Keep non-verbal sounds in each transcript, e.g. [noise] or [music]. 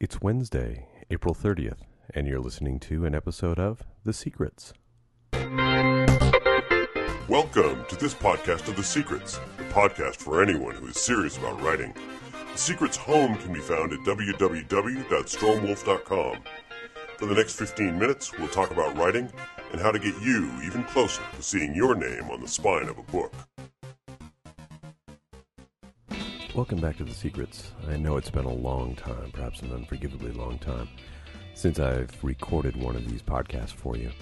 It's Wednesday, April 30th, and you're listening to an episode of The Secrets. Welcome to this podcast of The Secrets, the podcast for anyone who is serious about writing. The Secrets home can be found at www.stormwolf.com. For the next 15 minutes, we'll talk about writing and how to get you even closer to seeing your name on the spine of a book. Welcome back to The Secrets. I know it's been a long time, perhaps an unforgivably long time, since I've recorded one of these podcasts for you.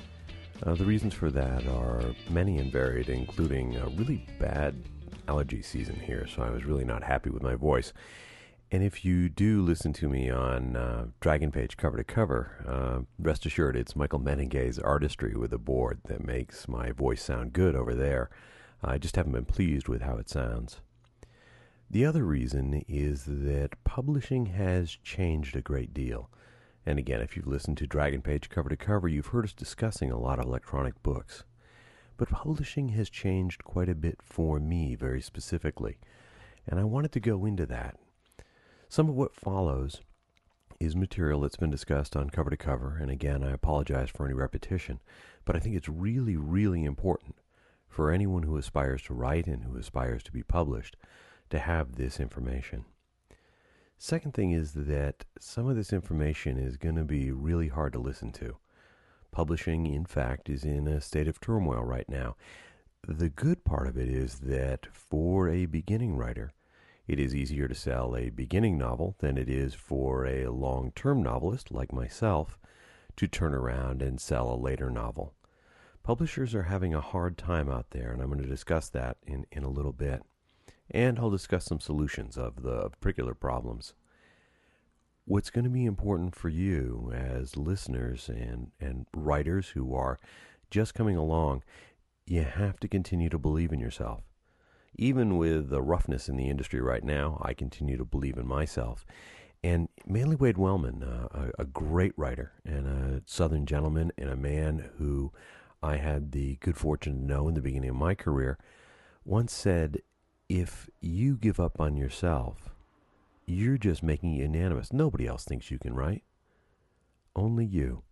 Uh, the reasons for that are many and varied, including a really bad allergy season here, so I was really not happy with my voice. And if you do listen to me on uh, Dragon Page cover to cover, uh, rest assured it's Michael Mennenga's artistry with a board that makes my voice sound good over there. I just haven't been pleased with how it sounds. The other reason is that publishing has changed a great deal. And again, if you've listened to Dragon Page cover to cover, you've heard us discussing a lot of electronic books. But publishing has changed quite a bit for me, very specifically. And I wanted to go into that. Some of what follows is material that's been discussed on cover to cover, and again, I apologize for any repetition, but I think it's really, really important for anyone who aspires to write and who aspires to be published to have this information. Second thing is that some of this information is going to be really hard to listen to. Publishing, in fact, is in a state of turmoil right now. The good part of it is that for a beginning writer, it is easier to sell a beginning novel than it is for a long term novelist like myself to turn around and sell a later novel. Publishers are having a hard time out there, and I'm going to discuss that in, in a little bit and I'll discuss some solutions of the particular problems. What's going to be important for you as listeners and, and writers who are just coming along, you have to continue to believe in yourself. Even with the roughness in the industry right now, I continue to believe in myself. And Manly Wade Wellman, uh, a, a great writer and a Southern gentleman, and a man who I had the good fortune to know in the beginning of my career, once said, if you give up on yourself, you're just making it unanimous. Nobody else thinks you can write. Only you.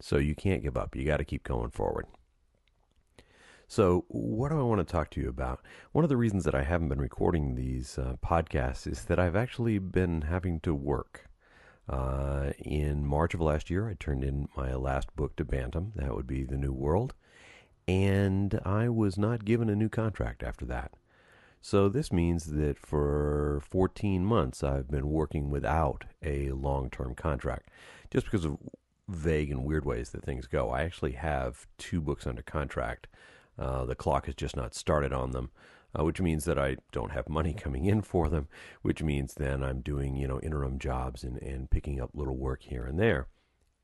So you can't give up. You got to keep going forward. So, what do I want to talk to you about? One of the reasons that I haven't been recording these uh, podcasts is that I've actually been having to work. Uh, in March of last year, I turned in my last book to Bantam. That would be The New World. And I was not given a new contract after that. So this means that for 14 months I've been working without a long-term contract just because of vague and weird ways that things go. I actually have two books under contract. Uh, the clock has just not started on them, uh, which means that I don't have money [laughs] coming in for them, which means then I'm doing, you know, interim jobs and, and picking up little work here and there.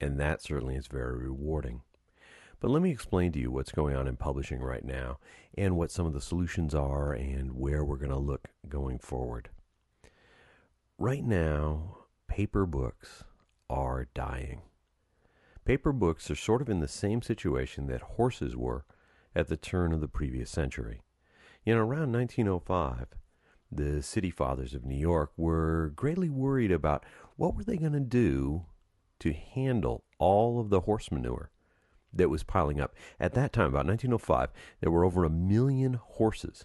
And that certainly is very rewarding. But let me explain to you what's going on in publishing right now and what some of the solutions are and where we're going to look going forward. Right now, paper books are dying. Paper books are sort of in the same situation that horses were at the turn of the previous century. Know, around 1905, the city fathers of New York were greatly worried about what were they going to do to handle all of the horse manure that was piling up. At that time, about 1905, there were over a million horses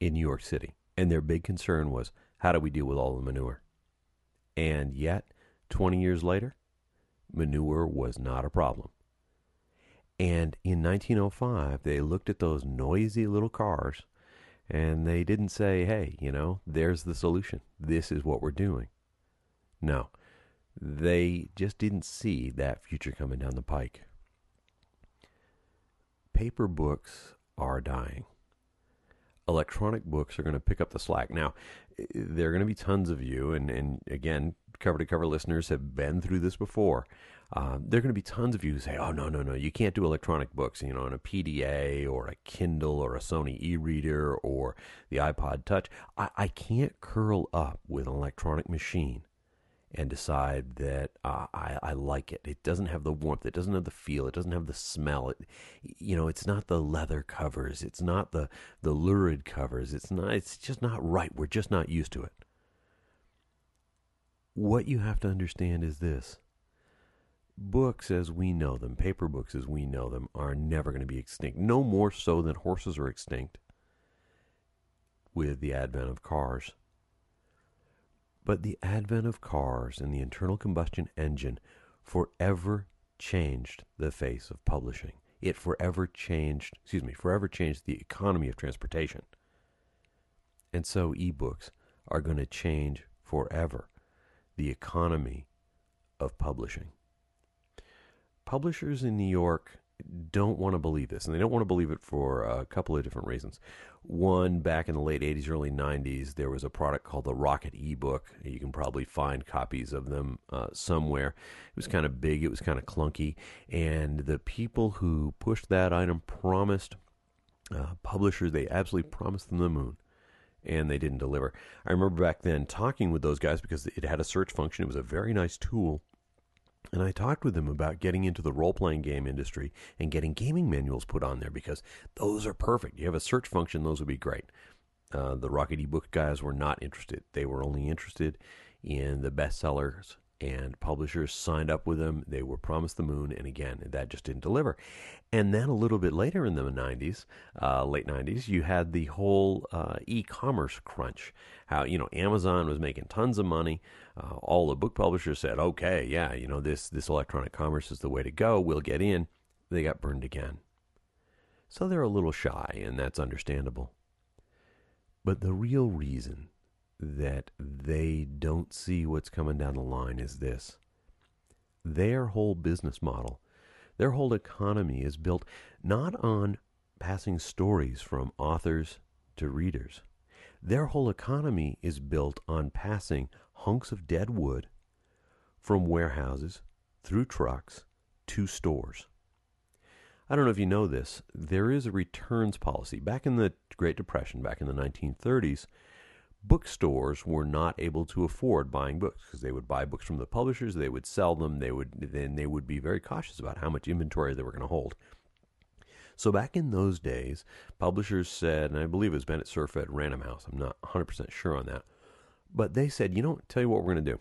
in New York City. And their big concern was how do we deal with all the manure? And yet, 20 years later, manure was not a problem. And in 1905, they looked at those noisy little cars and they didn't say, hey, you know, there's the solution. This is what we're doing. No, they just didn't see that future coming down the pike paper books are dying. Electronic books are going to pick up the slack. Now, there are going to be tons of you, and, and again, cover to cover listeners have been through this before. Uh, there are going to be tons of you who say, oh, no, no, no, you can't do electronic books, you know, on a PDA or a Kindle or a Sony e reader or the iPod Touch. I, I can't curl up with an electronic machine and decide that uh, I, I like it. It doesn't have the warmth. It doesn't have the feel. It doesn't have the smell. It, you know, it's not the leather covers. It's not the the lurid covers. It's not. It's just not right. We're just not used to it. what you have to understand is this books as we know them, paper books as we know them, are never going to be extinct. No more so than horses are extinct with the advent of cars. But the advent of cars and the internal combustion engine forever changed the face of publishing. It forever changed, excuse me, forever changed the economy of transportation. And so ebooks are going to change forever the economy of publishing. Publishers in New York don't want to believe this, and they don't want to believe it for a couple of different reasons. One, back in the late 80s, early 90s, there was a product called the Rocket ebook. You can probably find copies of them uh, somewhere. It was kind of big, it was kind of clunky, and the people who pushed that item promised uh, publishers, they absolutely promised them the moon. And they didn't deliver. I remember back then talking with those guys because it had a search function. It was a very nice tool and I talked with him about getting into the role playing game industry and getting gaming manuals put on there because those are perfect. You have a search function, those would be great. Uh, the Rocket ebook guys were not interested. They were only interested in the bestsellers and publishers signed up with them. They were promised the moon, and again, that just didn't deliver. And then a little bit later in the 90s, uh, late 90s, you had the whole uh, e commerce crunch. How, you know, Amazon was making tons of money. Uh, all the book publishers said, okay, yeah, you know, this, this electronic commerce is the way to go. We'll get in. They got burned again. So they're a little shy, and that's understandable. But the real reason that they don't see what's coming down the line is this their whole business model, their whole economy is built not on passing stories from authors to readers. Their whole economy is built on passing hunks of dead wood from warehouses through trucks to stores. I don't know if you know this, there is a returns policy. Back in the Great Depression, back in the 1930s, bookstores were not able to afford buying books because they would buy books from the publishers, they would sell them, they would then they would be very cautious about how much inventory they were going to hold. So back in those days, publishers said, and I believe it was Bennett Cerf at Random House. I'm not 100% sure on that. But they said, you know, tell you what we're going to do.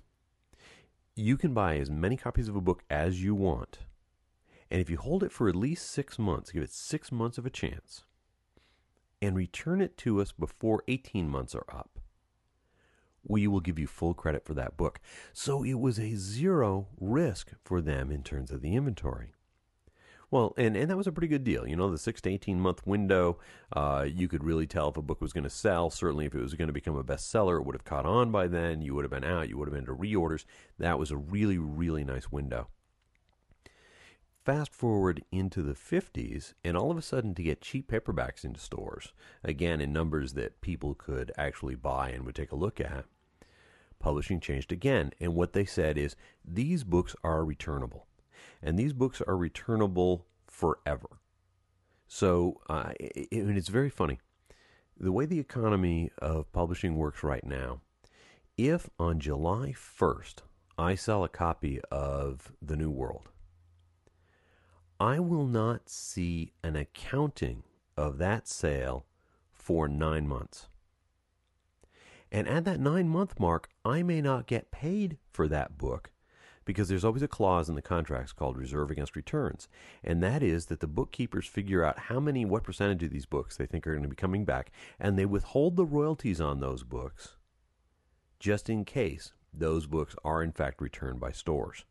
You can buy as many copies of a book as you want. And if you hold it for at least six months, give it six months of a chance, and return it to us before 18 months are up, we will give you full credit for that book. So it was a zero risk for them in terms of the inventory. Well, and, and that was a pretty good deal. You know, the six to 18 month window, uh, you could really tell if a book was going to sell. Certainly, if it was going to become a bestseller, it would have caught on by then. You would have been out, you would have been to reorders. That was a really, really nice window. Fast forward into the 50s, and all of a sudden, to get cheap paperbacks into stores, again, in numbers that people could actually buy and would take a look at, publishing changed again. And what they said is these books are returnable. And these books are returnable forever. So, uh, it, and it's very funny. The way the economy of publishing works right now, if on July 1st I sell a copy of The New World, I will not see an accounting of that sale for nine months. And at that nine month mark, I may not get paid for that book because there's always a clause in the contracts called reserve against returns. And that is that the bookkeepers figure out how many, what percentage of these books they think are going to be coming back, and they withhold the royalties on those books just in case those books are in fact returned by stores.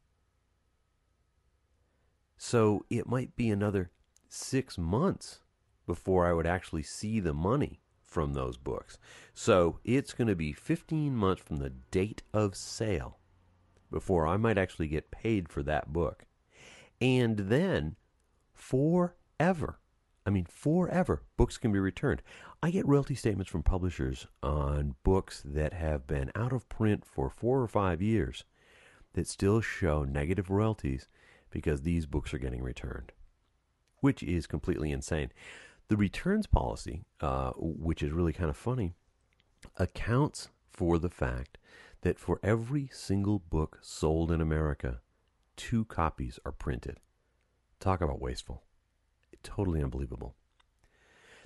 So it might be another six months before I would actually see the money from those books. So it's going to be 15 months from the date of sale before I might actually get paid for that book. And then forever, I mean, forever, books can be returned. I get royalty statements from publishers on books that have been out of print for four or five years that still show negative royalties because these books are getting returned, which is completely insane. The returns policy, uh, which is really kind of funny, accounts for the fact that for every single book sold in America, two copies are printed. Talk about wasteful. Totally unbelievable.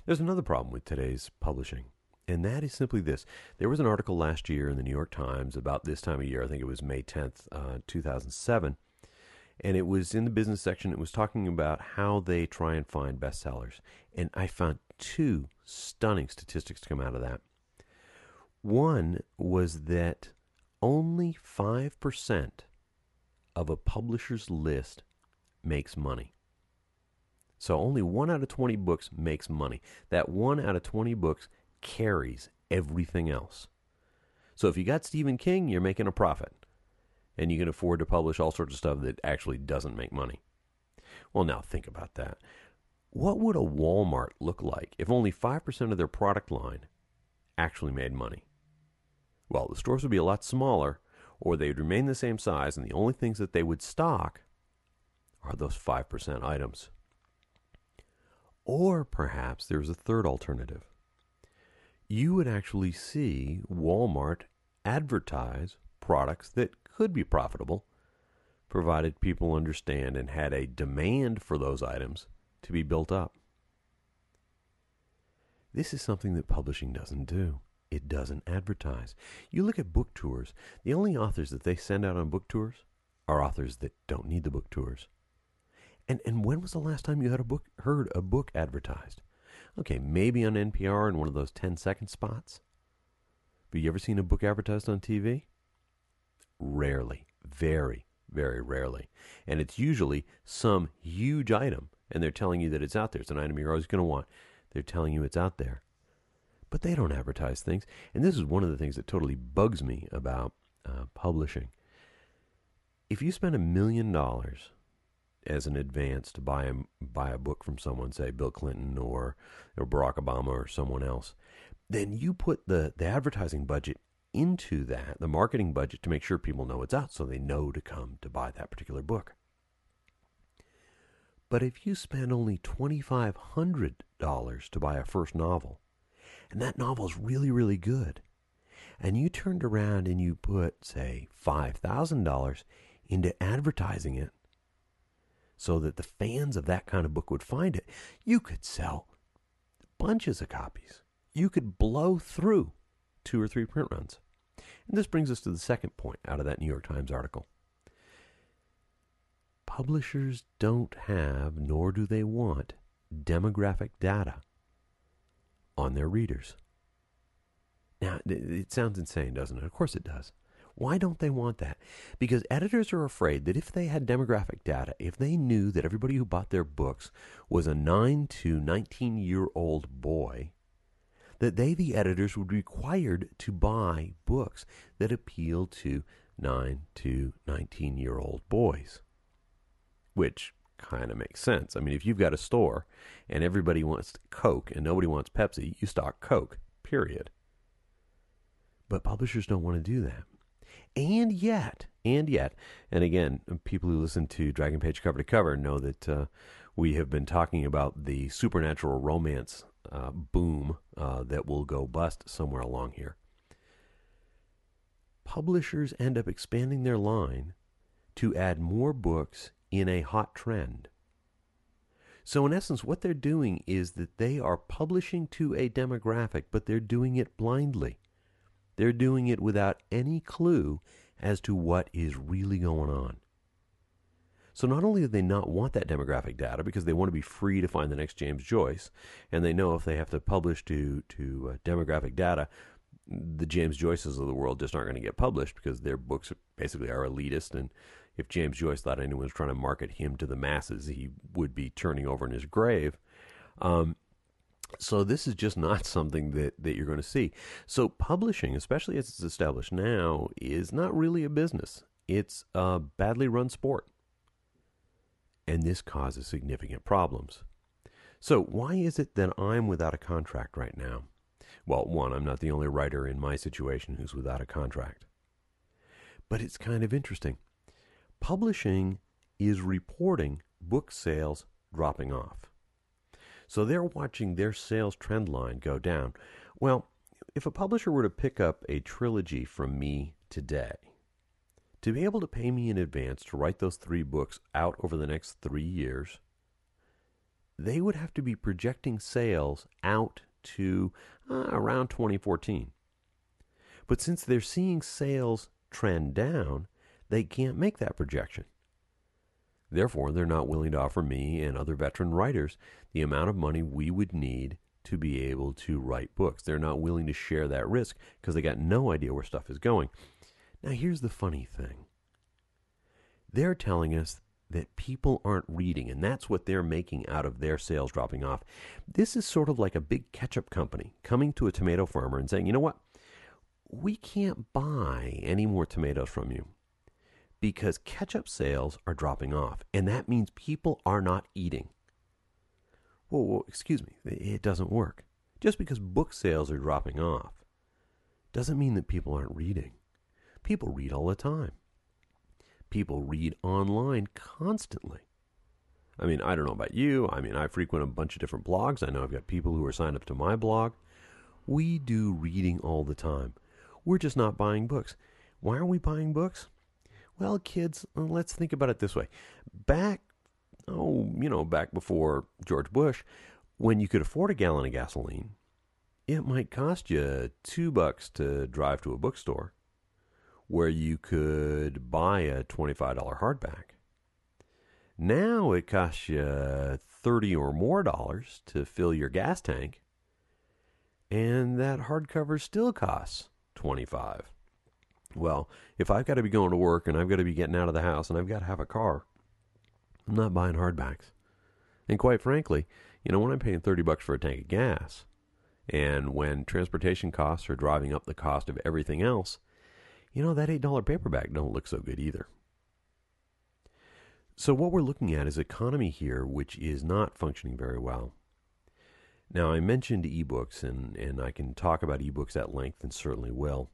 There's another problem with today's publishing, And that is simply this. There was an article last year in the New York Times about this time of year. I think it was May 10th, uh, 2007. And it was in the business section. It was talking about how they try and find bestsellers. And I found two stunning statistics to come out of that. One was that only 5% of a publisher's list makes money. So only one out of 20 books makes money. That one out of 20 books carries everything else. So if you got Stephen King, you're making a profit. And you can afford to publish all sorts of stuff that actually doesn't make money. Well, now think about that. What would a Walmart look like if only 5% of their product line actually made money? Well, the stores would be a lot smaller, or they would remain the same size, and the only things that they would stock are those 5% items. Or perhaps there's a third alternative. You would actually see Walmart advertise products that could be profitable, provided people understand and had a demand for those items to be built up. This is something that publishing doesn't do. It doesn't advertise. You look at book tours, the only authors that they send out on book tours are authors that don't need the book tours. And and when was the last time you had a book heard a book advertised? Okay, maybe on NPR in one of those 10 second spots. But you ever seen a book advertised on TV? Rarely. Very, very rarely. And it's usually some huge item, and they're telling you that it's out there. It's an item you're always going to want. They're telling you it's out there. But they don't advertise things. And this is one of the things that totally bugs me about uh, publishing. If you spend a million dollars as an advance to buy a, buy a book from someone, say Bill Clinton or, or Barack Obama or someone else, then you put the, the advertising budget into that, the marketing budget, to make sure people know it's out so they know to come to buy that particular book. But if you spend only $2,500 to buy a first novel, and that novel is really, really good, and you turned around and you put, say, $5,000 into advertising it, so that the fans of that kind of book would find it, you could sell bunches of copies. You could blow through two or three print runs. And this brings us to the second point out of that New York Times article. Publishers don't have, nor do they want, demographic data on their readers. Now, it sounds insane, doesn't it? Of course it does. Why don't they want that? Because editors are afraid that if they had demographic data, if they knew that everybody who bought their books was a 9 to 19 year old boy, that they, the editors, would be required to buy books that appeal to 9 to 19 year old boys. Which kind of makes sense. I mean, if you've got a store and everybody wants Coke and nobody wants Pepsi, you stock Coke, period. But publishers don't want to do that. And yet, and yet, and again, people who listen to Dragon Page cover to cover know that uh, we have been talking about the supernatural romance uh, boom uh, that will go bust somewhere along here. Publishers end up expanding their line to add more books in a hot trend. So, in essence, what they're doing is that they are publishing to a demographic, but they're doing it blindly. They're doing it without any clue as to what is really going on. So not only do they not want that demographic data because they want to be free to find the next James Joyce, and they know if they have to publish to to uh, demographic data, the James Joyces of the world just aren't going to get published because their books basically are elitist. And if James Joyce thought anyone was trying to market him to the masses, he would be turning over in his grave. Um, so this is just not [laughs] something that, that you're going to see. So publishing, especially as it's established now, is not really a business. It's a badly run sport. And this causes significant problems. So why is it that I'm without a contract right now? Well, one, I'm not the only writer in my situation who's without a contract. But it's kind of interesting. Publishing is reporting book sales dropping off. So they're watching their sales trend line go down. Well, if a publisher were to pick up a trilogy from me today, to be able to pay me in advance to write those three books out over the next three years, they would have to be projecting sales out to uh, around 2014. But since they're seeing sales trend down, they can't make that projection. Therefore, they're not willing to offer me and other veteran writers the amount of money we would need to be able to write books. They're not willing to share that risk because they got no idea where stuff is going. Now, here's the funny thing they're telling us that people aren't reading, and that's what they're making out of their sales dropping off. This is sort of like a big ketchup company coming to a tomato farmer and saying, you know what? We can't buy any more tomatoes from you because ketchup sales are dropping off, and that means people are not eating. Whoa, excuse me, it doesn't work. Just because book sales are dropping off doesn't mean that people aren't reading. People read all the time. People read online constantly. I mean, I don't know about you. I mean, I frequent a bunch of different blogs. I know I've got people who are signed up to my blog. We do reading all the time. We're just not buying books. Why are we buying books? Well, kids, uh, let's think about it this way. Back oh, you know, back before George Bush, when you could afford a gallon of gasoline, it might cost you two bucks to drive to a bookstore where you could buy a $25 hardback. Now it costs you 30 or more dollars to fill your gas tank, and that hardcover still costs 25. Well, if I've got to be going to work and I've got to be getting out of the house and I've got to have a car, I'm not buying hardbacks. And quite frankly, you know, when I'm paying 30 bucks for a tank of gas, and when transportation costs are driving up the cost of everything else, you know, that $8 paperback don't look so good either. So what we're looking at is economy here which is not functioning very well. Now I mentioned ebooks and, and I can talk about ebooks at length and certainly will.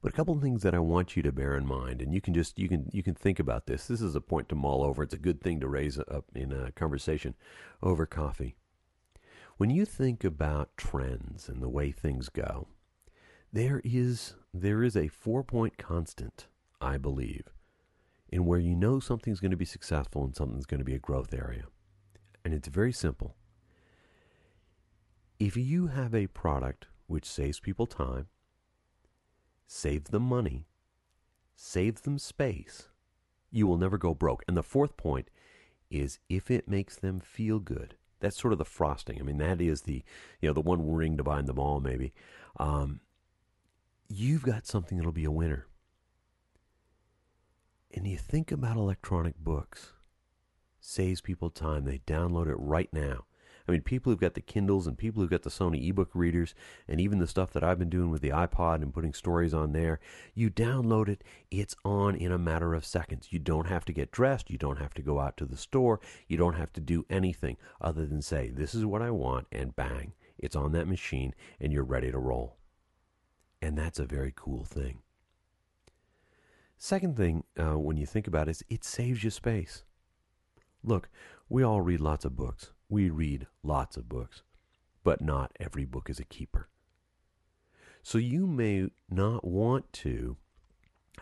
But a couple of things that I want you to bear in mind, and you can just you can you can think about this. This is a point to mull over. It's a good thing to raise up in a conversation over coffee. When you think about trends and the way things go, there is there is a four point constant, I believe, in where you know something's going to be successful and something's going to be a growth area. And it's very simple. If you have a product which saves people time, save them money, save them space, you will never go broke. And the fourth point is if it makes them feel good. That's sort of the frosting. I mean, that is the you know the one ring to bind them all. Maybe um, you've got something that'll be a winner. And you think about electronic books, saves people time. They download it right now. I mean, people who've got the Kindles and people who've got the Sony ebook readers and even the stuff that I've been doing with the iPod and putting stories on there, you download it, it's on in a matter of seconds. You don't have to get dressed, you don't have to go out to the store, you don't have to do anything other than say, This is what I want, and bang, it's on that machine and you're ready to roll. And that's a very cool thing. Second thing, uh, when you think about it, is it saves you space. Look, we all read lots of books. We read lots of books, but not every book is a keeper. So you may not want to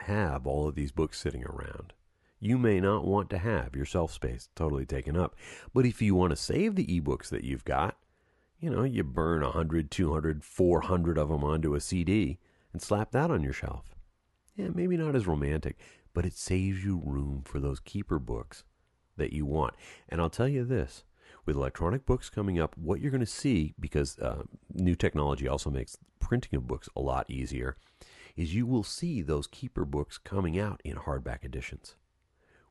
have all of these books sitting around. You may not want to have your shelf space totally taken up. But if you want to save the ebooks that you've got, you know, you burn 100, 200, 400 of them onto a CD and slap that on your shelf. Yeah, maybe not as romantic, but it saves you room for those keeper books that you want. And I'll tell you this with electronic books coming up, what you're going to see, because uh, new technology also makes printing of books a lot easier, is you will see those keeper books coming out in hardback editions,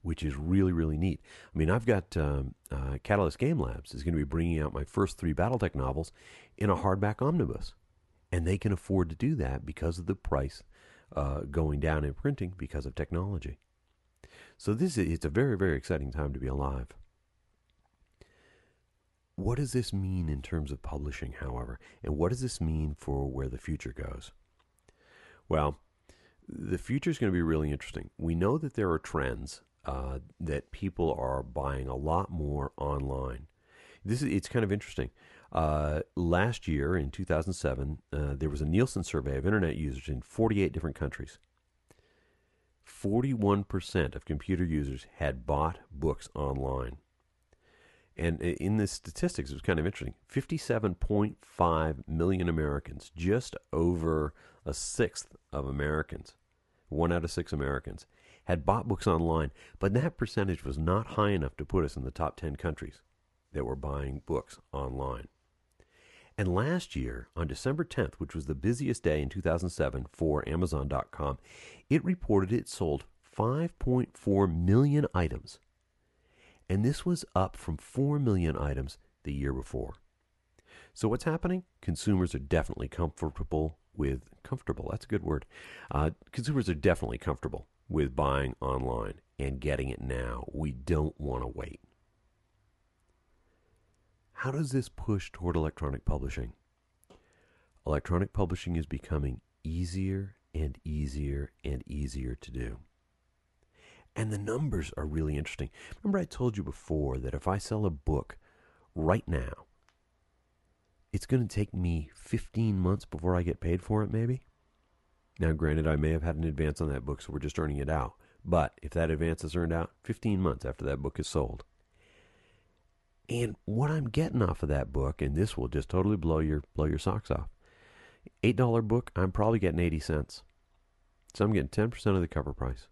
which is really, really neat. I mean, I've got um, uh, Catalyst Game Labs is going to be bringing out my first three Battletech novels in a hardback omnibus. And they can afford to do that because of the price uh, going down in printing because of technology. So this is it's a very very exciting time to be alive. What does this mean in terms of publishing, however, and what does this mean for where the future goes? Well, the future is going to be really interesting. We know that there are trends uh, that people are buying a lot more online. This is it's kind of interesting. Uh, last year in 2007, uh, there was a Nielsen survey of internet users in 48 different countries. 41% of computer users had bought books online. And in the statistics, it was kind of interesting 57.5 million Americans, just over a sixth of Americans, one out of six Americans, had bought books online, but that percentage was not high enough to put us in the top 10 countries that were buying books online. And last year, on December 10th, which was the busiest day in 2007 for Amazon.com, it reported it sold 5.4 million items. And this was up from 4 million items the year before. So what's happening? Consumers are definitely comfortable with comfortable. That's a good word. Uh, consumers are definitely comfortable with buying online and getting it now. We don't want to wait. How does this push toward electronic publishing? Electronic publishing is becoming easier and easier and easier to do. And the numbers are really interesting. Remember, I told you before that if I sell a book right now, it's going to take me 15 months before I get paid for it, maybe? Now, granted, I may have had an advance on that book, so we're just earning it out. But if that advance is earned out, 15 months after that book is sold. And what I'm getting off of that book, and this will just totally blow your blow your socks off. Eight dollar book, I'm probably getting 80 cents. So I'm getting 10% of the cover price.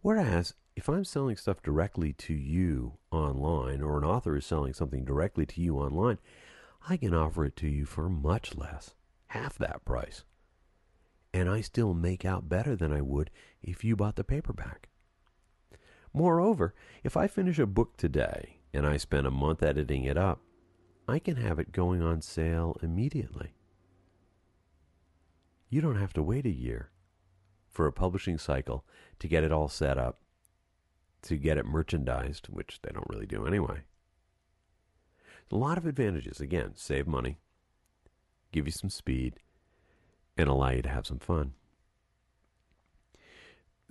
Whereas if I'm selling stuff directly to you online, or an author is selling something directly to you online, I can offer it to you for much less, half that price and I still make out better than I would if you bought the paperback. Moreover, if I finish a book today and I spend a month editing it up, I can have it going on sale immediately. You don't have to wait a year for a publishing cycle to get it all set up, to get it merchandised, which they don't really do anyway. A lot of advantages. Again, save money, give you some speed, and allow you to have some fun.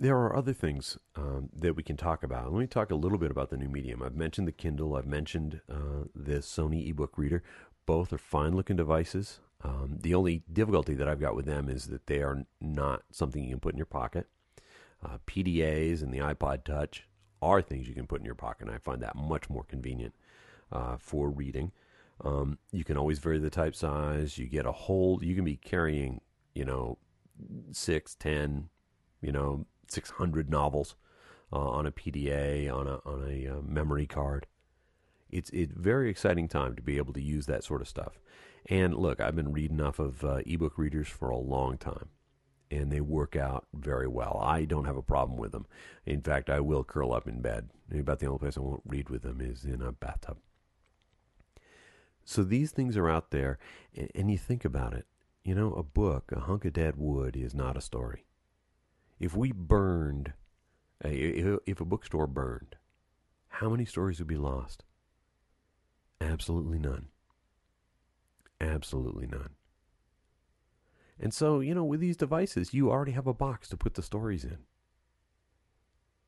There are other things um, that we can talk about. Let me talk a little bit about the new medium. I've mentioned the Kindle, I've mentioned uh, the Sony ebook reader. Both are fine looking devices. Um, the only difficulty that I've got with them is that they are not something you can put in your pocket. Uh, PDAs and the iPod Touch are things you can put in your pocket, and I find that much more convenient uh, for reading. Um, you can always vary the type size. You get a whole. You can be carrying you know, six, ten, you know, six hundred novels uh, on a PDA on a on a uh, memory card. It's it's very exciting time to be able to use that sort of stuff. And look, I've been reading off of uh, ebook readers for a long time, and they work out very well. I don't have a problem with them. In fact, I will curl up in bed. About the only place I won't read with them is in a bathtub. So these things are out there, and, and you think about it. You know, a book, a hunk of dead wood, is not a story. If we burned, if a bookstore burned, how many stories would be lost? Absolutely none. Absolutely none. And so, you know, with these devices, you already have a box to put the stories in.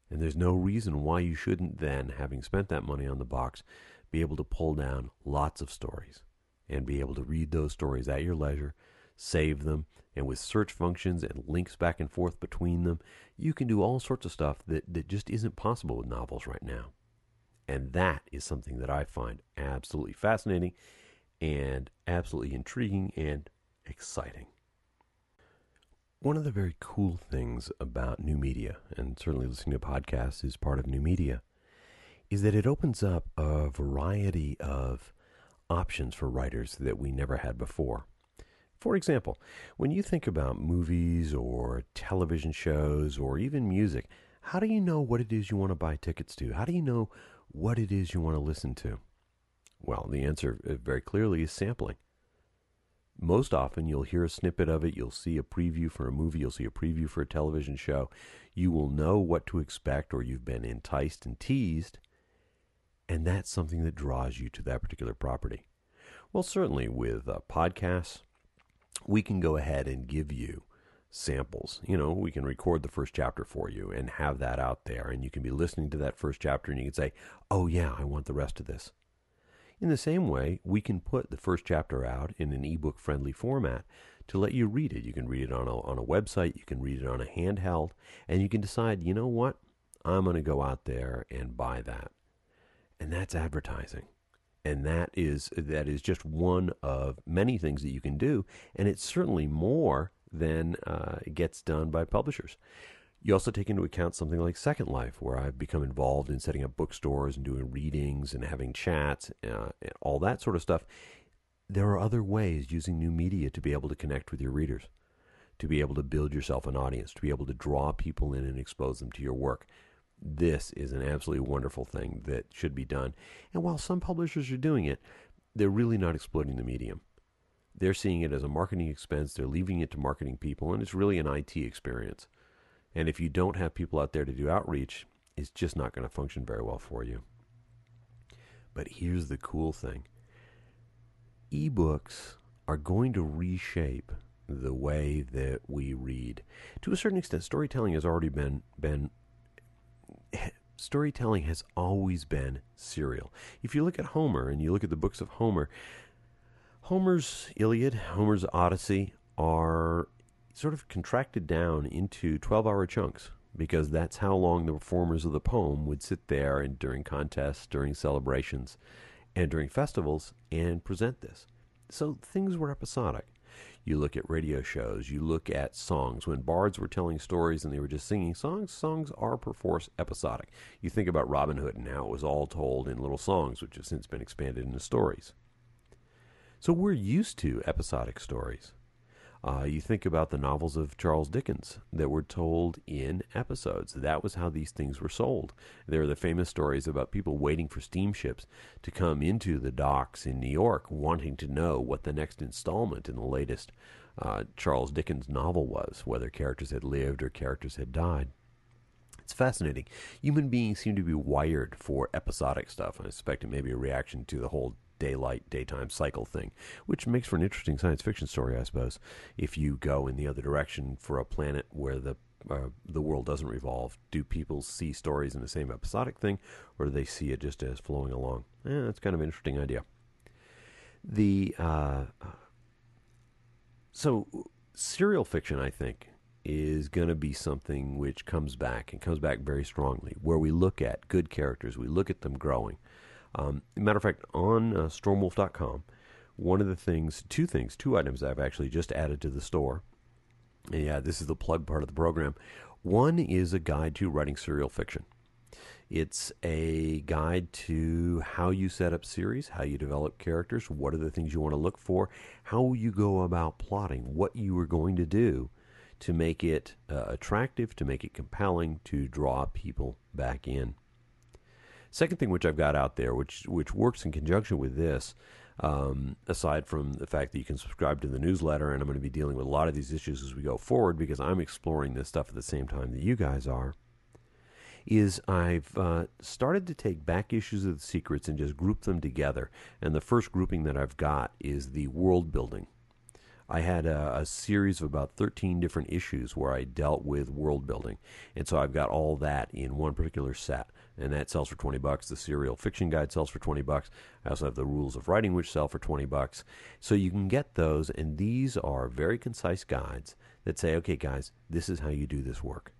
And there's no reason why you shouldn't then, having spent that money on the box, be able to pull down lots of stories and be able to read those stories at your leisure save them, and with search functions and links back and forth between them, you can do all sorts of stuff that, that just isn't possible with novels right now. And that is something that I find absolutely fascinating and absolutely intriguing and exciting. One of the very cool things about new media, and certainly listening to podcasts is part of new media, is that it opens up a variety of options for writers that we never had before. For example, when you think about movies or television shows or even music, how do you know what it is you want to buy tickets to? How do you know what it is you want to listen to? Well, the answer uh, very clearly is sampling. Most often, you'll hear a snippet of it, you'll see a preview for a movie, you'll see a preview for a television show. You will know what to expect, or you've been enticed and teased, and that's something that draws you to that particular property. Well, certainly with uh, podcasts, we can go ahead and give you samples. You know, we can record the first chapter for you and have that out there, and you can be listening to that first chapter and you can say, oh, yeah, I want the rest of this. In the same way, we can put the first chapter out in an ebook friendly format to let you read it. You can read it on a, on a website, you can read it on a handheld, and you can decide, you know what, I'm going to go out there and buy that. and that's advertising. And that is that is just one of many things that you can do, and it's certainly more than uh, gets done by publishers. You also take into account something like Second Life, where I've become involved in setting up bookstores and doing readings and having chats, uh, and all that sort of stuff. There are other ways using new media to be able to connect with your readers, to be able to build yourself an audience, to be able to draw people in and expose them to your work. This is an absolutely wonderful thing that should be done. And while some publishers are doing it, they're really not exploiting the medium. They're seeing it as a marketing expense, they're leaving it to marketing people, and it's really an IT experience. And if you don't have people out there to do outreach, it's just not going to function very well for you. But here's the cool thing ebooks are going to reshape the way that we read. To a certain extent, storytelling has already been been storytelling has always been serial. If you look at Homer and you look at the books of Homer, Homer's Iliad, Homer's Odyssey are sort of contracted down into 12 hour chunks because that's how long the performers of the poem would sit there and during contests, during celebrations, and during festivals and present this. So things were episodic. You look at radio shows, you look at songs. When bards were telling stories and they were just singing songs, songs are perforce episodic. You think about Robin Hood and how it was all told in little songs, which have since been expanded into stories. So we're used to episodic stories. Uh, you think about the novels of Charles Dickens that were told in episodes. That was how these things were sold. There are the famous stories about people waiting for steamships to come into the docks in New York, wanting to know what the next installment in the latest uh, Charles Dickens novel was, whether characters had lived or characters had died. It's fascinating. Human beings seem to be wired for episodic stuff. I suspect it may be a reaction to the whole daylight daytime cycle thing, which makes for an interesting science fiction story, I suppose. If you go in the other direction for a planet where the uh, the world doesn't revolve, do people see stories in the same episodic thing, or do they see it just as flowing along? Eh, that's kind of an interesting idea. The uh, so serial fiction, I think, is going to be something which comes back and comes back very strongly, where we look at good characters, we look at them growing, um, matter of fact, on uh, stormwolf.com, one of the things, two things, two items I've actually just added to the store. Yeah, this is the plug part of the program. One is a guide to writing serial fiction. It's a guide to how you set up series, how you develop characters, what are the things you want to look for, how you go about plotting, what you are going to do to make it uh, attractive, to make it compelling, to draw people back in. Second thing which I've got out there, which which works in conjunction with this, um, aside from the fact that you can subscribe to the newsletter, and I'm going to be dealing with a lot of these issues as we go forward because I'm exploring this stuff at the same time that you guys are. Is I've uh, started to take back issues of the secrets and just group them together. And the first grouping that I've got is the world building. I had a, a, series of about 13 different issues where I dealt with world building. And so I've got all that in one particular set and that sells for 20 bucks. The serial fiction guide sells for 20 bucks. I also have the rules of writing which sell for 20 bucks. So you can get those and these are very concise guides that say, "Okay guys, this is how you do this work."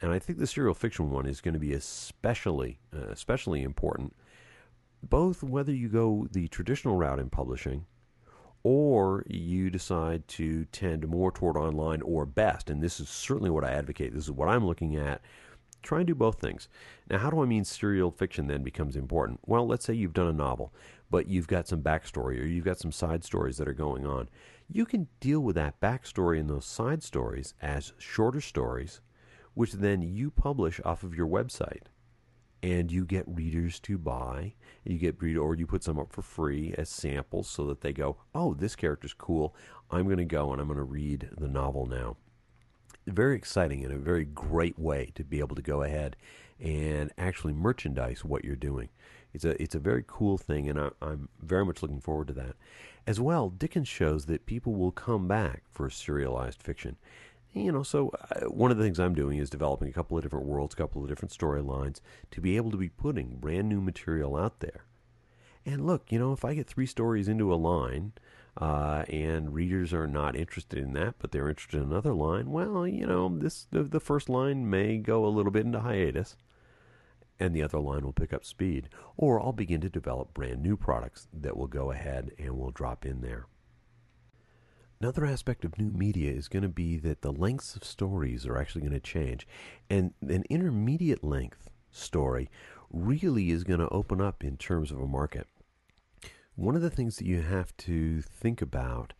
And I think the serial fiction one is going to be especially uh, especially important both whether you go the traditional route in publishing or you decide to tend more toward online or best and this is certainly what I advocate. This is what I'm looking at Try and do both things. Now, how do I mean serial fiction then becomes important? Well, let's say you've done a novel, but you've got some backstory or you've got some side stories that are going on. You can deal with that backstory and those side stories as shorter stories, which then you publish off of your website. And you get readers to buy. You get read, or you put some up for free as samples, so that they go, "Oh, this character's cool. I'm going to go and I'm going to read the novel now." very exciting and a very great way to be able to go ahead and actually merchandise what you're doing. It's a it's a very cool thing, and I, am very much looking forward to that. As well, Dickens shows that people will come back for serialized fiction. You know, so uh, one of the things I'm doing is developing a couple of different worlds, a couple of different storylines to be able to be putting brand new material out there. And look, you know, if I get three stories into a line, uh, and readers are not interested in that, but they're interested in another line, well, you know, this the, the first line may go a little bit into hiatus. and the other line will pick up speed. Or I'll begin to develop brand new products that will go ahead and will drop in there. Another aspect of new media is going to be that the lengths of stories are actually going to change. And an intermediate length story really is going to open up in terms of a market. One of the things that you have to think about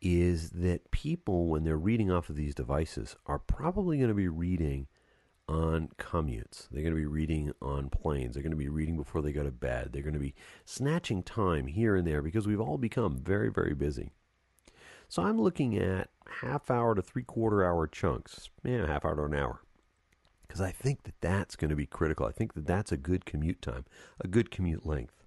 is that people, when they're reading off of these devices, are probably going to be reading on commutes. They're going to be reading on planes. They're going to be reading before they go to bed. They're going to be snatching time here and there because we've all become very, very busy. So I'm looking at half hour to three quarter hour chunks, yeah, half hour to an hour. Because I think that that's going to be critical. I think that that's a good commute time, a good commute length.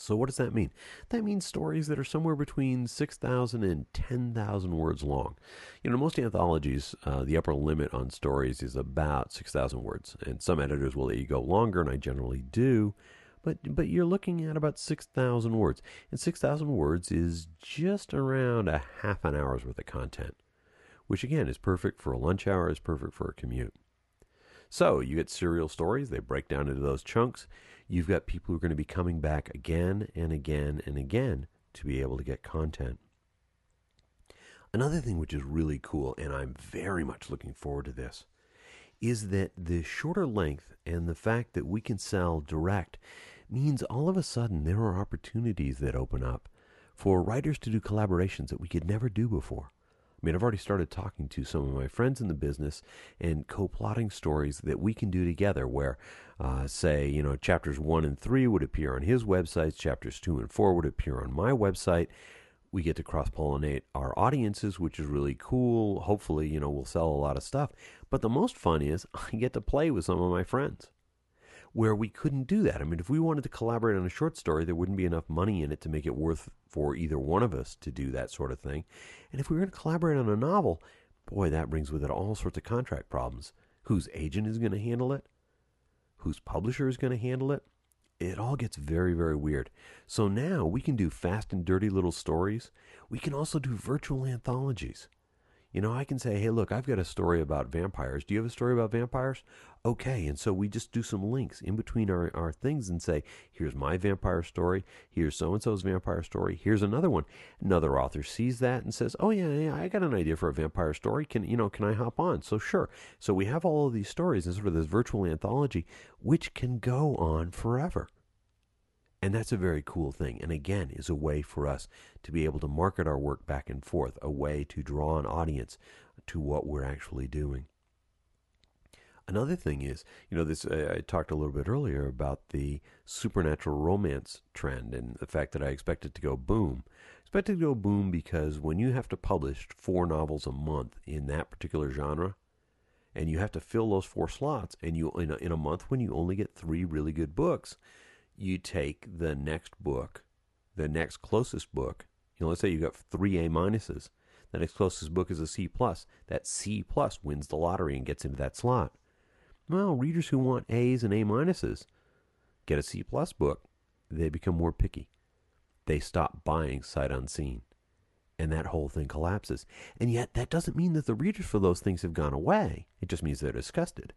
So, what does that mean? That means stories that are somewhere between 6,000 and 10,000 words long. You know, most anthologies, uh, the upper limit on stories is about 6,000 words. And some editors will let you go longer, and I generally do. But, but you're looking at about 6,000 words. And 6,000 words is just around a half an hour's worth of content, which again is perfect for a lunch hour, is perfect for a commute. So you get serial stories, they break down into those chunks. You've got people who are going to be coming back again and again and again to be able to get content. Another thing which is really cool, and I'm very much looking forward to this, is that the shorter length and the fact that we can sell direct means all of a sudden there are opportunities that open up for writers to do collaborations that we could never do before. I mean, I've already started talking to some of my friends in the business and co-plotting stories that we can do together. Where, uh, say, you know, chapters one and three would appear on his website, chapters two and four would appear on my website. We get to cross pollinate our audiences, which is really cool. Hopefully, you know, we'll sell a lot of stuff. But the most fun is [laughs] I get to play with some of my friends where we couldn't do that. I mean, if we wanted to collaborate on a short story, there wouldn't be enough money in it to make it worth for either one of us to do that sort of thing. And if we were going to collaborate on a novel, boy, that brings with it all sorts of contract problems. Whose agent is going to handle it? Whose publisher is going to handle it? It all gets very, very weird. So now we can do fast and dirty little stories. We can also do virtual anthologies. You know, I can say, hey, look, I've got a story about vampires. Do you have a story about vampires? Okay. And so we just do some links in between our, our things and say, here's my vampire story. Here's so and so's vampire story. Here's another one. Another author sees that and says, oh, yeah, yeah, I got an idea for a vampire story. Can, you know, can I hop on? So sure. So we have all of these stories in sort of this virtual anthology, which can go on forever. And that's a very cool thing. And again, is a way for us to be able to market our work back and forth, a way to draw an audience to what we're actually doing. Another thing is, you know, this uh, I talked a little bit earlier about the supernatural romance trend and the fact that I expect it to go boom. I expect it to go boom because when you have to publish four novels a month in that particular genre, and you have to fill those four slots, and you in a, in a month when you only get three really good books, you take the next book, the next closest book. You know, let's say you've got three A minuses. The next closest book is a C plus. That C plus wins the lottery and gets into that slot. Well, readers who want A's and A minuses get a C plus book. They become more picky. They stop buying sight unseen. And that whole thing collapses. And yet, that doesn't mean that the readers for those things have gone away. It just means they're disgusted.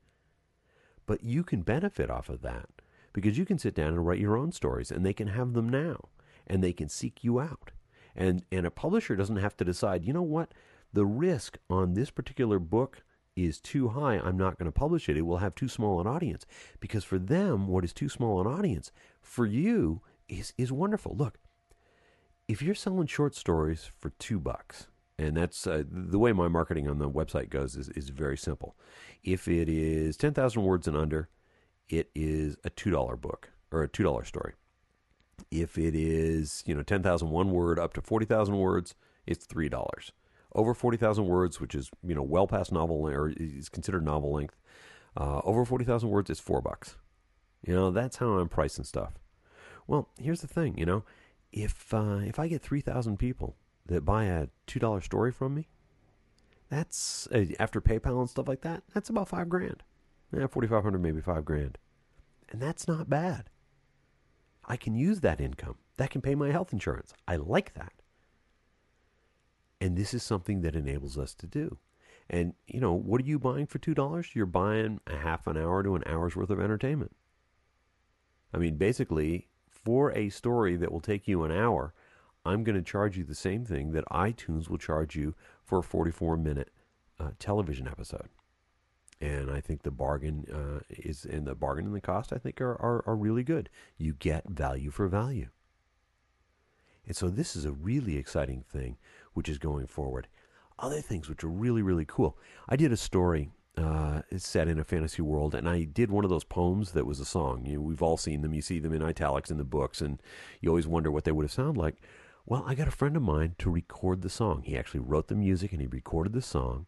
But you can benefit off of that because you can sit down and write your own stories and they can have them now and they can seek you out. And and a publisher doesn't have to decide, you know what, the risk on this particular book is too high. I'm not going to publish it. It will have too small an audience. Because for them, what is too small an audience for you is is wonderful. Look, if you're selling short stories for two bucks, and that's uh, the way my marketing on the website goes is, is very simple. If it is 10,000 words and under, it is a $2 book or a $2 story. If it is, you know, 10,001 word up to 40,000 words, it's $3. Over 40,000 words, which is, you know, well past novel or is considered novel length, uh, over 40,000 words is 4 bucks. You know, that's how I'm pricing stuff. Well, here's the thing, you know, if uh, if I get 3,000 people that buy a $2 story from me, that's uh, after PayPal and stuff like that, that's about 5 grand. Yeah, 4500 maybe 5 grand. And that's not bad. I can use that income. That can pay my health insurance. I like that. And this is something that enables us to do. And, you know, what are you buying for $2? You're buying a half an hour to an hour's worth of entertainment. I mean, basically, for a story that will take you an hour, I'm going to charge you the same thing that iTunes will charge you for a 44 minute uh, television episode. And I think the bargain uh, is, and the bargain and the cost, I think, are, are, are really good. You get value for value. And so this is a really exciting thing which is going forward other things which are really, really cool. I did a story uh, set in a fantasy world, and I did one of those poems that was a song. You know, we've all seen them. You see them in italics in the books, and you always wonder what they would have sounded like. Well, I got a friend of mine to record the song. He actually wrote the music and he recorded the song.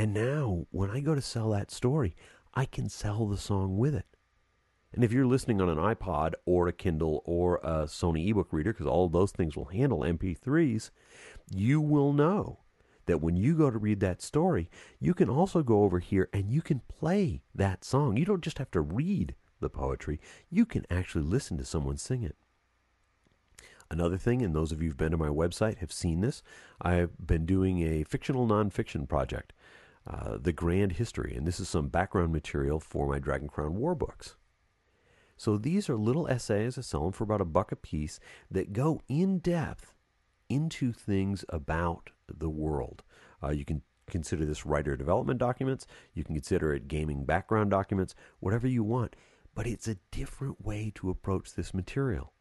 And now, when I go to sell that story, I can sell the song with it. And if you're listening on an iPod or a Kindle or a Sony ebook reader, because all those things will handle MP3s, you will know that when you go to read that story, you can also go over here and you can play that song. You don't just have to read the poetry, you can actually listen to someone sing it. Another thing, and those of you who've been to my website have seen this, I've been doing a fictional nonfiction project, uh, The Grand History, and this is some background material for my Dragon Crown War books. So these are little essays, I sell them for about a buck a piece, that go in depth into things about the world. Uh, you can consider this writer development documents, you can consider it gaming background documents, whatever you want. But it's a different way to approach this material.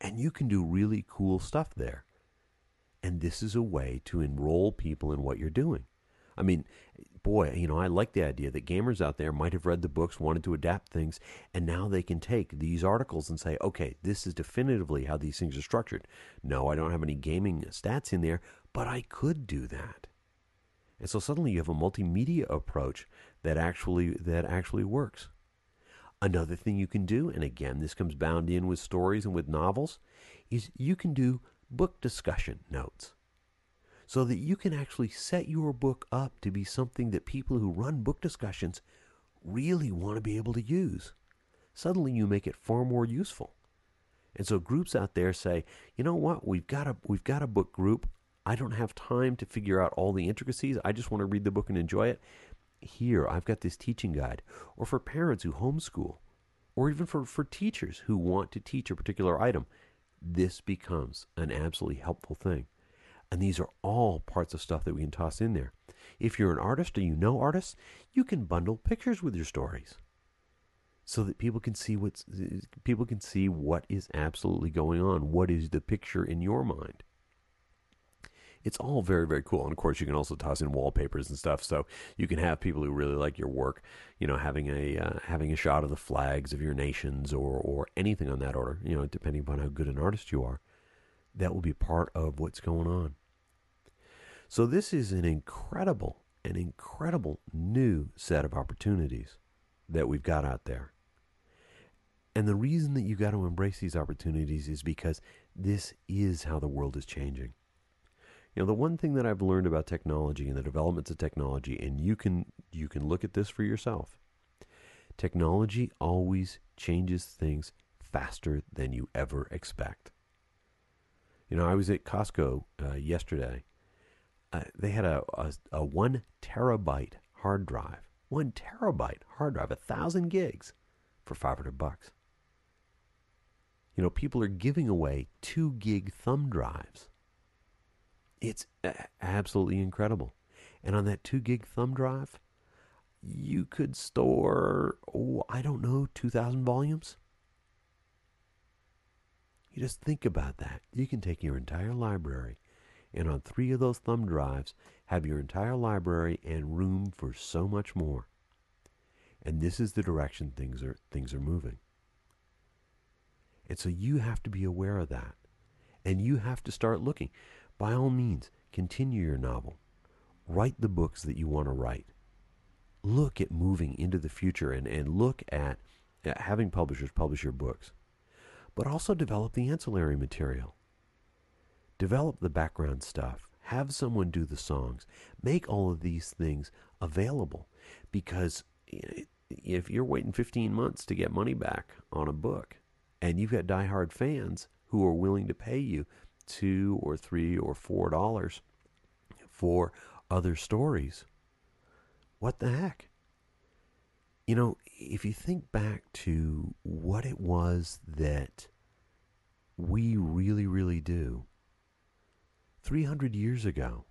And you can do really cool stuff there. And this is a way to enroll people in what you're doing. I mean, boy, you know, I like the idea that gamers out there might have read the books, wanted to adapt things, and now they can take these articles and say, okay, this is definitively how these things are structured. No, I don't have any gaming stats in there, but I could do that. And so suddenly you have a multimedia approach that actually that actually works. Another thing you can do, and again this comes bound in with stories and with novels, is you can do book discussion notes so that you can actually set your book up to be something that people who run book discussions really want to be able to use. Suddenly you make it far more useful. And so groups out there say, you know what, we've got a we've got a book group. I don't have time to figure out all the intricacies. I just want to read the book and enjoy it. Here, I've got this teaching guide. Or for parents who homeschool, or even for, for teachers who want to teach a particular item, this becomes an absolutely helpful thing. And these are all parts of stuff that we can toss in there. If you're an artist or you know artists, you can bundle pictures with your stories so that people can see what's people can see what is absolutely going on, what is the picture in your mind. It's all very, very cool. And of course, you can also toss in wallpapers and stuff, so you can have people who really like your work, you know, having a uh, having a shot of the flags of your nations or or anything on that order, you know, depending upon how good an artist you are that will be part of what's going on. So, this is an incredible, an incredible new set of opportunities that we've got out there. And the reason that you got to embrace these opportunities is because this is how the world is changing. You know, the one thing that I've learned about technology and the developments of technology, and you can you can look at this for yourself. Technology always changes things faster than you ever expect. You know, I was at Costco uh, yesterday. Uh, they had a, a, a one terabyte hard drive, one terabyte hard drive, a thousand gigs, for five hundred bucks. You know, people are giving away two gig thumb drives. It's absolutely incredible. And on that two gig thumb drive, you could store, oh, I don't know, 2,000 volumes. You just think about that. You can take your entire library and on three of those thumb drives have your entire library and room for so much more. And this is the direction things are things are moving. And so you have to be aware of that. And you have to start looking. By all means, continue your novel. Write the books that you want to write. Look at moving into the future and, and look at, at having publishers publish your books but also develop the ancillary material. Develop the background stuff. Have someone do the songs. Make all of these things available because if you're waiting 15 months to get money back on a book and you've got diehard fans who are willing to pay you two or three or four dollars for other stories what the heck? You know, if you think back to what it was that we really, really do, 300 years ago,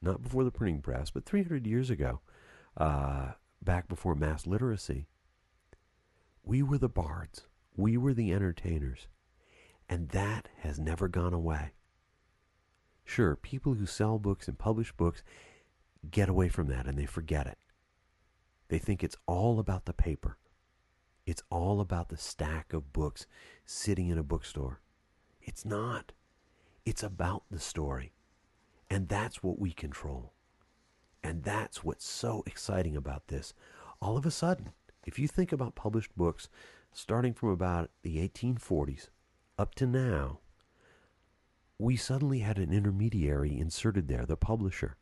not before the printing press, but 300 years ago, uh, back before mass literacy, we were the bards. We were the entertainers. And that has never gone away. Sure, people who sell books and publish books get away from that and they forget it. They think it's all about the paper. It's all about the stack of books sitting in a bookstore. It's not. It's about the story. And that's what we control. And that's what's so exciting about this. All of a sudden, if you think about published books starting from about the 1840s up to now, we suddenly had an intermediary inserted there, the publisher,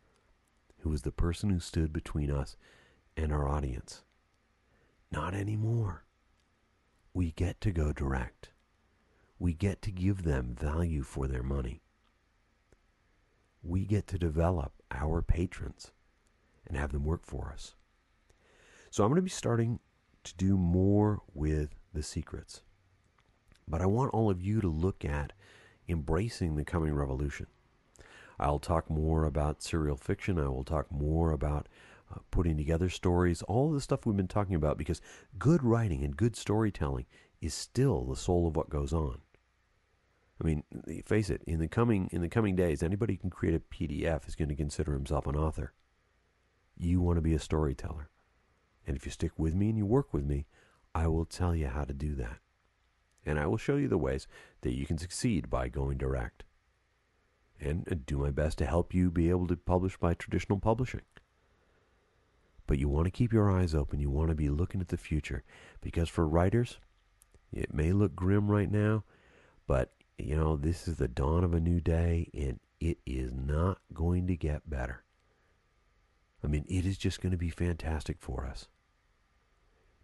who was the person who stood between us and our audience. Not anymore. We get to go direct. We get to give them value for their money. We get to develop our patrons and have them work for us. So I'm going to be starting to do more with the secrets. But I want all of you to look at embracing the coming revolution. I'll talk more about serial fiction. I will talk more about uh, putting together stories, all the stuff we've been talking about, because good writing and good storytelling is still the soul of what goes on. I mean, face it. In the coming in the coming days, anybody who can create a PDF is going to consider himself an author. You want to be a storyteller, and if you stick with me and you work with me, I will tell you how to do that, and I will show you the ways that you can succeed by going direct, and uh, do my best to help you be able to publish by traditional publishing. But you want to keep your eyes open. You want to be looking at the future, because for writers, it may look grim right now, but you know, this is the dawn of a new day and it is not going to get better. I mean, it is just going to be fantastic for us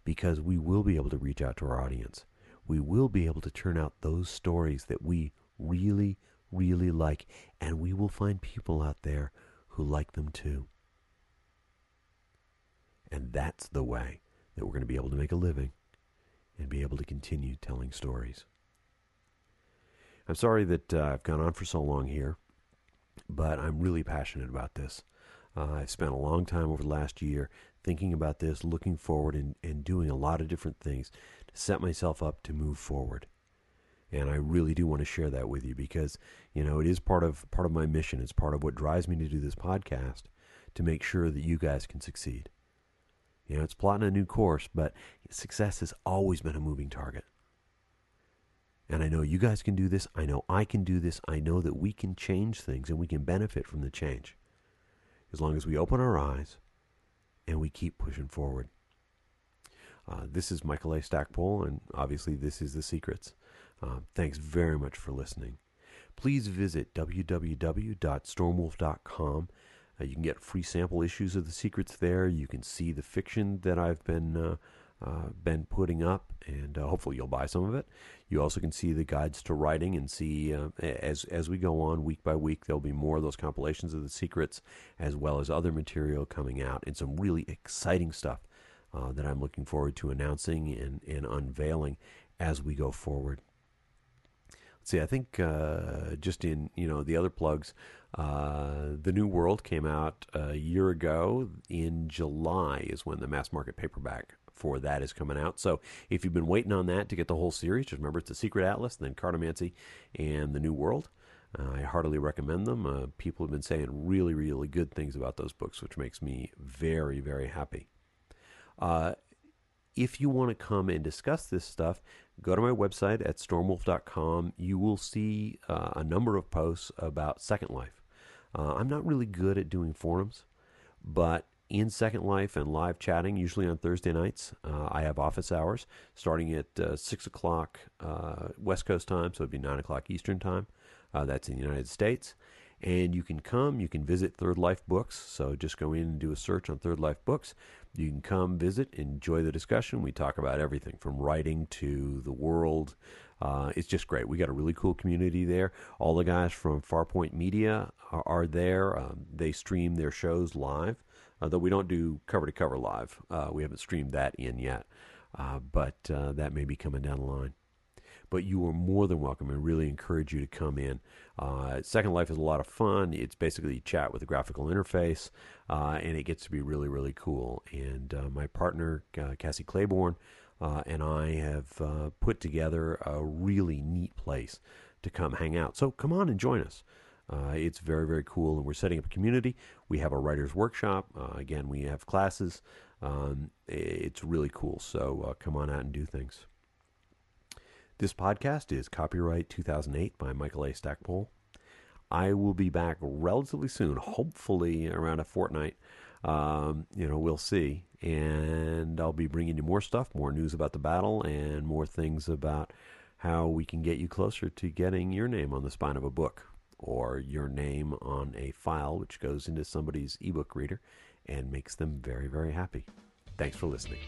because we will be able to reach out to our audience. We will be able to turn out those stories that we really, really like, and we will find people out there who like them too. And that's the way that we're going to be able to make a living and be able to continue telling stories. I'm sorry that uh, I've gone on for so long here, but I'm really passionate about this. Uh, I've spent a long time over the last year thinking about this, looking forward, and, and doing a lot of different things to set myself up to move forward. And I really do want to share that with you because you know it is part of part of my mission. It's part of what drives me to do this podcast to make sure that you guys can succeed. You know, it's plotting a new course, but success has always been a moving target. And I know you guys can do this. I know I can do this. I know that we can change things and we can benefit from the change as long as we open our eyes and we keep pushing forward. Uh, this is Michael A. Stackpole, and obviously, this is The Secrets. Uh, thanks very much for listening. Please visit www.stormwolf.com. Uh, you can get free sample issues of The Secrets there. You can see the fiction that I've been uh, uh, been putting up, and uh, hopefully you'll buy some of it. You also can see the guides to writing and see uh, as as we go on week by week. There'll be more of those compilations of the secrets, as well as other material coming out, and some really exciting stuff that I'm looking forward to announcing and, and unveiling as we go forward. See. I think uh, just in you know the other plugs, uh, the New World came out a year ago in July is when the mass market paperback for that is coming out. So if you've been waiting on that to get the whole series, just remember it's the Secret Atlas, then Cartomancy, and the New World. Uh, I heartily recommend them. Uh, people have been saying really, really good things about those books, which makes me very, very happy. Uh, if you want to come and discuss this stuff, go to my website at stormwolf.com. You will see uh, a number of posts about Second Life. Uh, I'm not really good at doing forums, but in Second Life and live chatting, usually on Thursday nights. Uh, I have office hours starting at uh, 6 o'clock uh, West Coast time, so it'd be 9 o'clock Eastern time. Uh, that's in the United States. And you can come, you can visit Third Life Books. So just go in and do a search on Third Life Books. You can come visit, enjoy the discussion. We talk about everything from writing to the world. Uh, it's just great. We got a really cool community there. All the guys from Farpoint Media are, are there. Um, they stream their shows live uh, though we don't do cover to cover live. Uh, we haven't streamed that in yet, uh, but uh, that may be coming down the line. But you are more than welcome and really encourage you to come in. Uh, Second Life is a lot of fun. It's basically chat with a graphical interface, uh, and it gets to be really, really cool. And my partner, Cassie Claiborne, and I have put together a really neat place to come hang out. So come on and join us. Uh, it's very, very cool, and we're setting up a community. We have a writer's workshop. Uh, again, we have classes. Um, it's really cool. So uh, come on out and do things. This podcast is copyright 2008 by Michael A. Stackpole. I will be back relatively soon, hopefully around a fortnight. Um, you know, we'll see. And I'll be bringing you more stuff, more news about the battle, and more things about how we can get you closer to getting your name on the spine of a book or your name on a file which goes into somebody's ebook reader and makes them very, very happy. Thanks for listening.